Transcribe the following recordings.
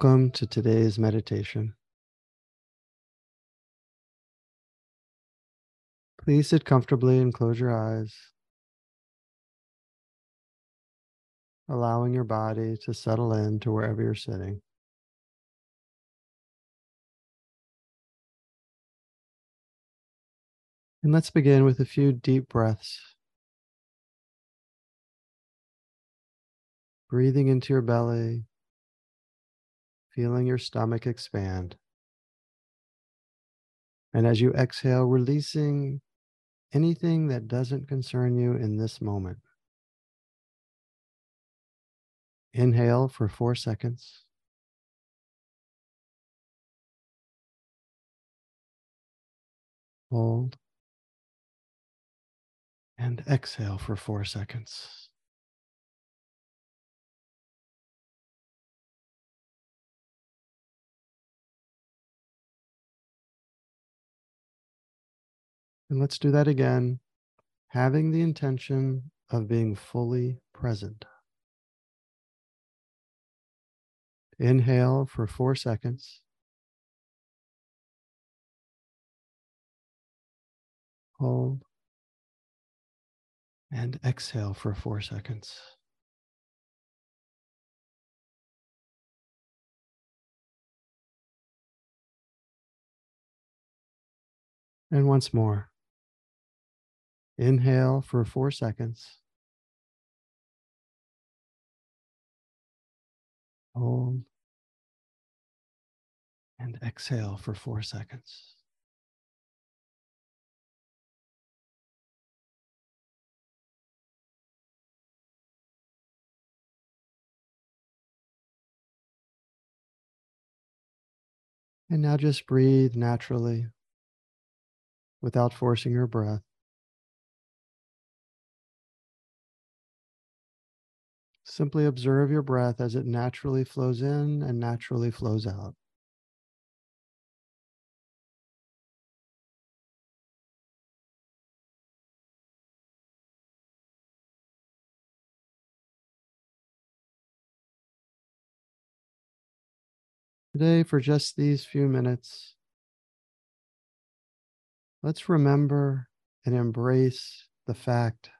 Welcome to today's meditation. Please sit comfortably and close your eyes, allowing your body to settle in to wherever you're sitting. And let's begin with a few deep breaths. Breathing into your belly, feeling your stomach expand. And as you exhale, releasing anything that doesn't concern you in this moment. Inhale for four seconds. Hold. And exhale for four seconds. And let's do that again, having the intention of being fully present. Inhale for four seconds. Hold. And exhale for four seconds. And once more. Inhale for four seconds. Hold. And exhale for four seconds. And now just breathe naturally without forcing your breath. Simply observe your breath as it naturally flows in and naturally flows out. Today, for just these few minutes, let's remember and embrace the fact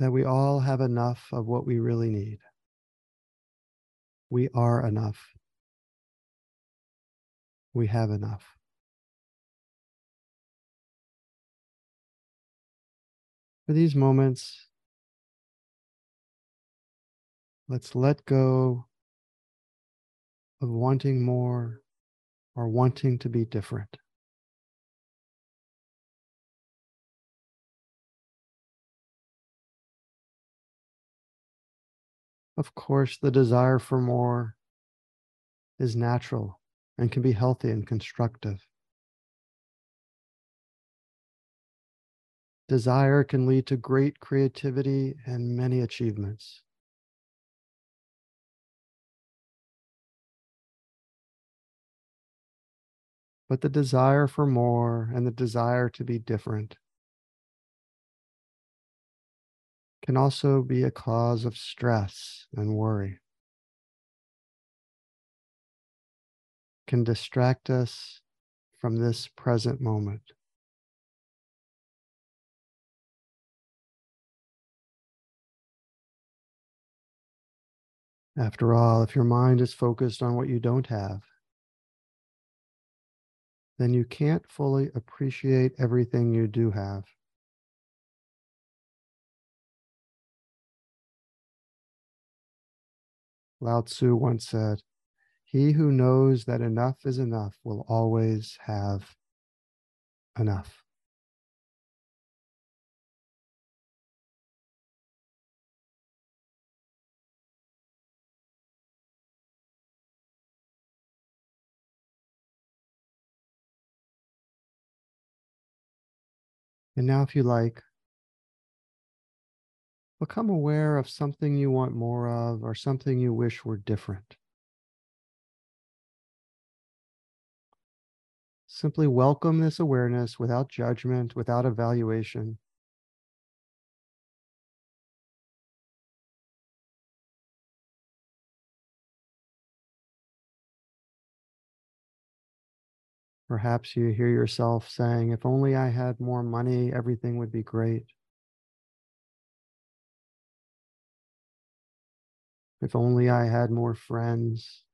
that we all have enough of what we really need. We are enough. We have enough. For these moments, let's let go of wanting more or wanting to be different. Of course, the desire for more is natural and can be healthy and constructive. Desire can lead to great creativity and many achievements. But the desire for more and the desire to be different can also be a cause of stress and worry. Can distract us from this present moment. After all, if your mind is focused on what you don't have, then you can't fully appreciate everything you do have. Lao Tzu once said, He who knows that enough is enough will always have enough. And now, if you like, Become aware of something you want more of or something you wish were different. Simply welcome this awareness without judgment, without evaluation. Perhaps you hear yourself saying, If only I had more money, everything would be great. If only I had more friends.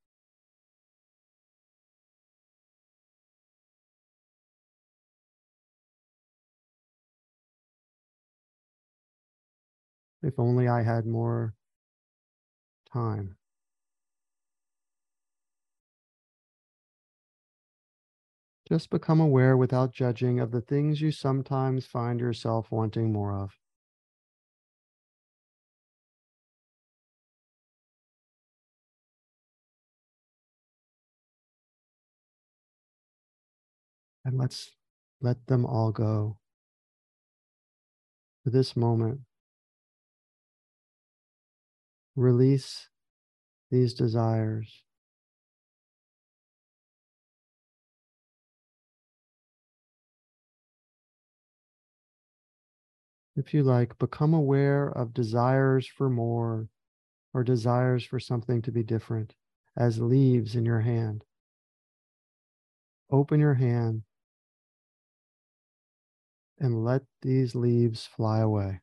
If only I had more time. Just become aware without judging of the things you sometimes find yourself wanting more of. And let's let them all go for this moment. Release these desires. If you like, become aware of desires for more or desires for something to be different as leaves in your hand. Open your hand and let these leaves fly away.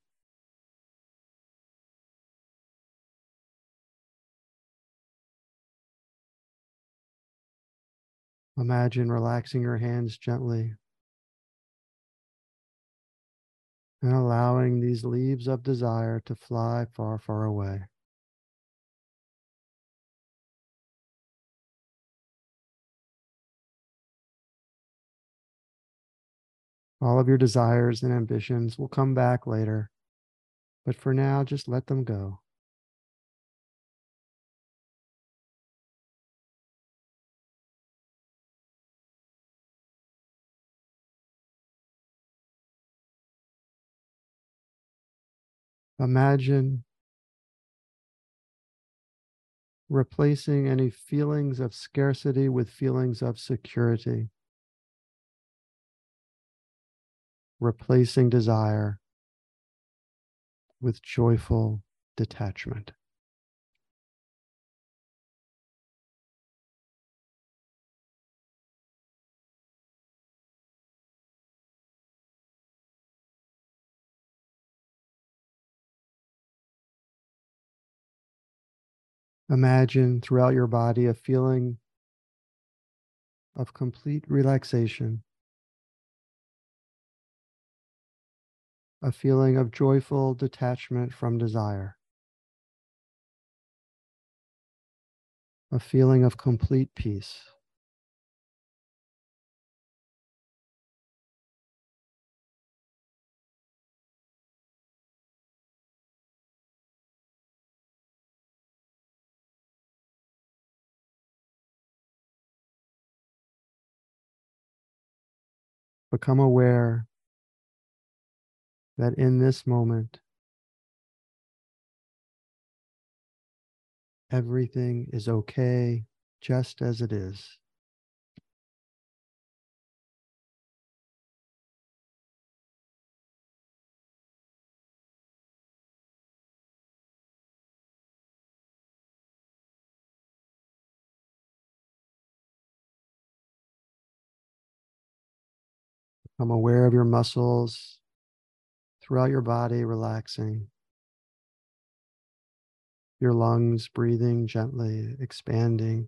Imagine relaxing your hands gently and allowing these leaves of desire to fly far, far away. All of your desires and ambitions will come back later, but for now, just let them go. Imagine replacing any feelings of scarcity with feelings of security. Replacing desire with joyful detachment. Imagine throughout your body a feeling of complete relaxation, a feeling of joyful detachment from desire, a feeling of complete peace. Become aware that in this moment, everything is okay just as it is. Become aware of your muscles throughout your body, relaxing. Your lungs breathing gently, expanding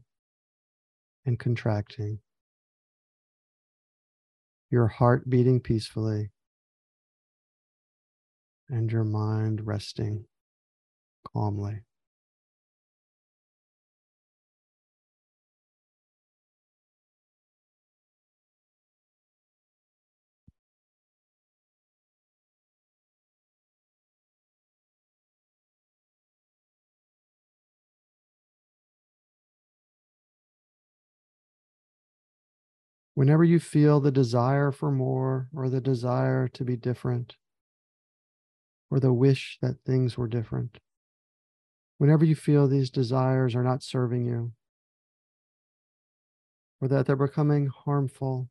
and contracting. Your heart beating peacefully. And your mind resting calmly. Whenever you feel the desire for more or the desire to be different or the wish that things were different, whenever you feel these desires are not serving you or that they're becoming harmful,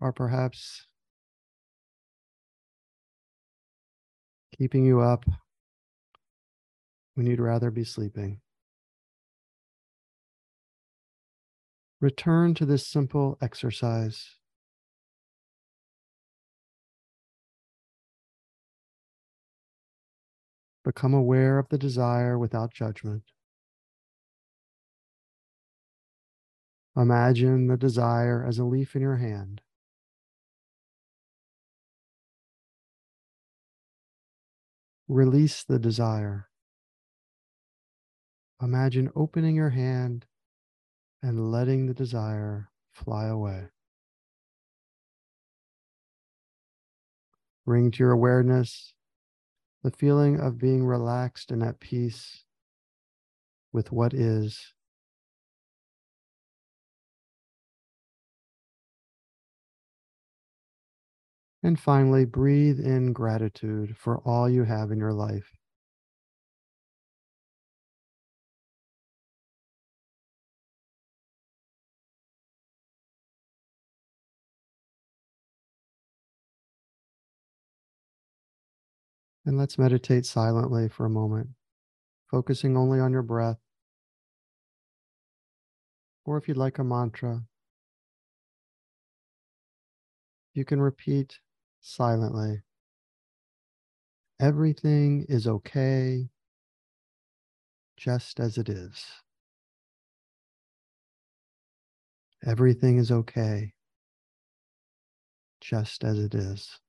or perhaps keeping you up when you'd rather be sleeping. Return to this simple exercise. Become aware of the desire without judgment. Imagine the desire as a leaf in your hand. Release the desire. Imagine opening your hand and letting the desire fly away. Bring to your awareness the feeling of being relaxed and at peace with what is. And finally, breathe in gratitude for all you have in your life. And let's meditate silently for a moment, focusing only on your breath. Or if you'd like a mantra, you can repeat silently. Everything is okay just as it is. Everything is okay just as it is.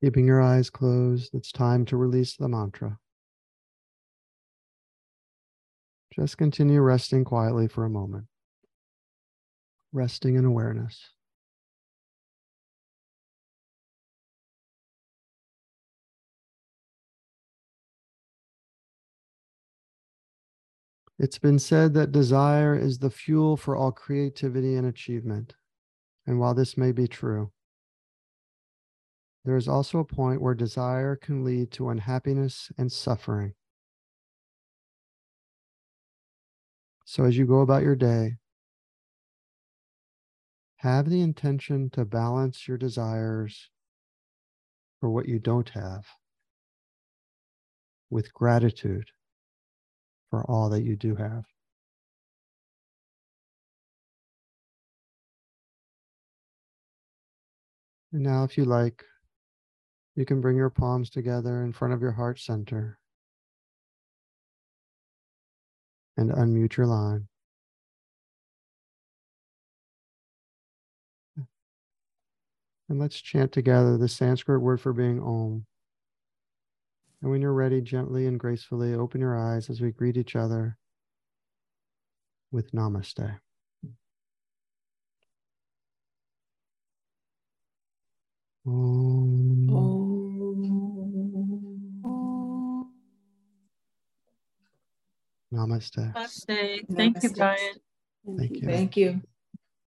Keeping your eyes closed, it's time to release the mantra. Just continue resting quietly for a moment, resting in awareness. It's been said that desire is the fuel for all creativity and achievement. And while this may be true, there is also a point where desire can lead to unhappiness and suffering. So as you go about your day, have the intention to balance your desires for what you don't have with gratitude for all that you do have. And now, if you like, you can bring your palms together in front of your heart center and unmute your line. And let's chant together the Sanskrit word for being Om. And when you're ready, gently and gracefully open your eyes as we greet each other with Namaste. Om. Namaste. Namaste. Thank you, Namaste. Brian. Thank you. Thank you.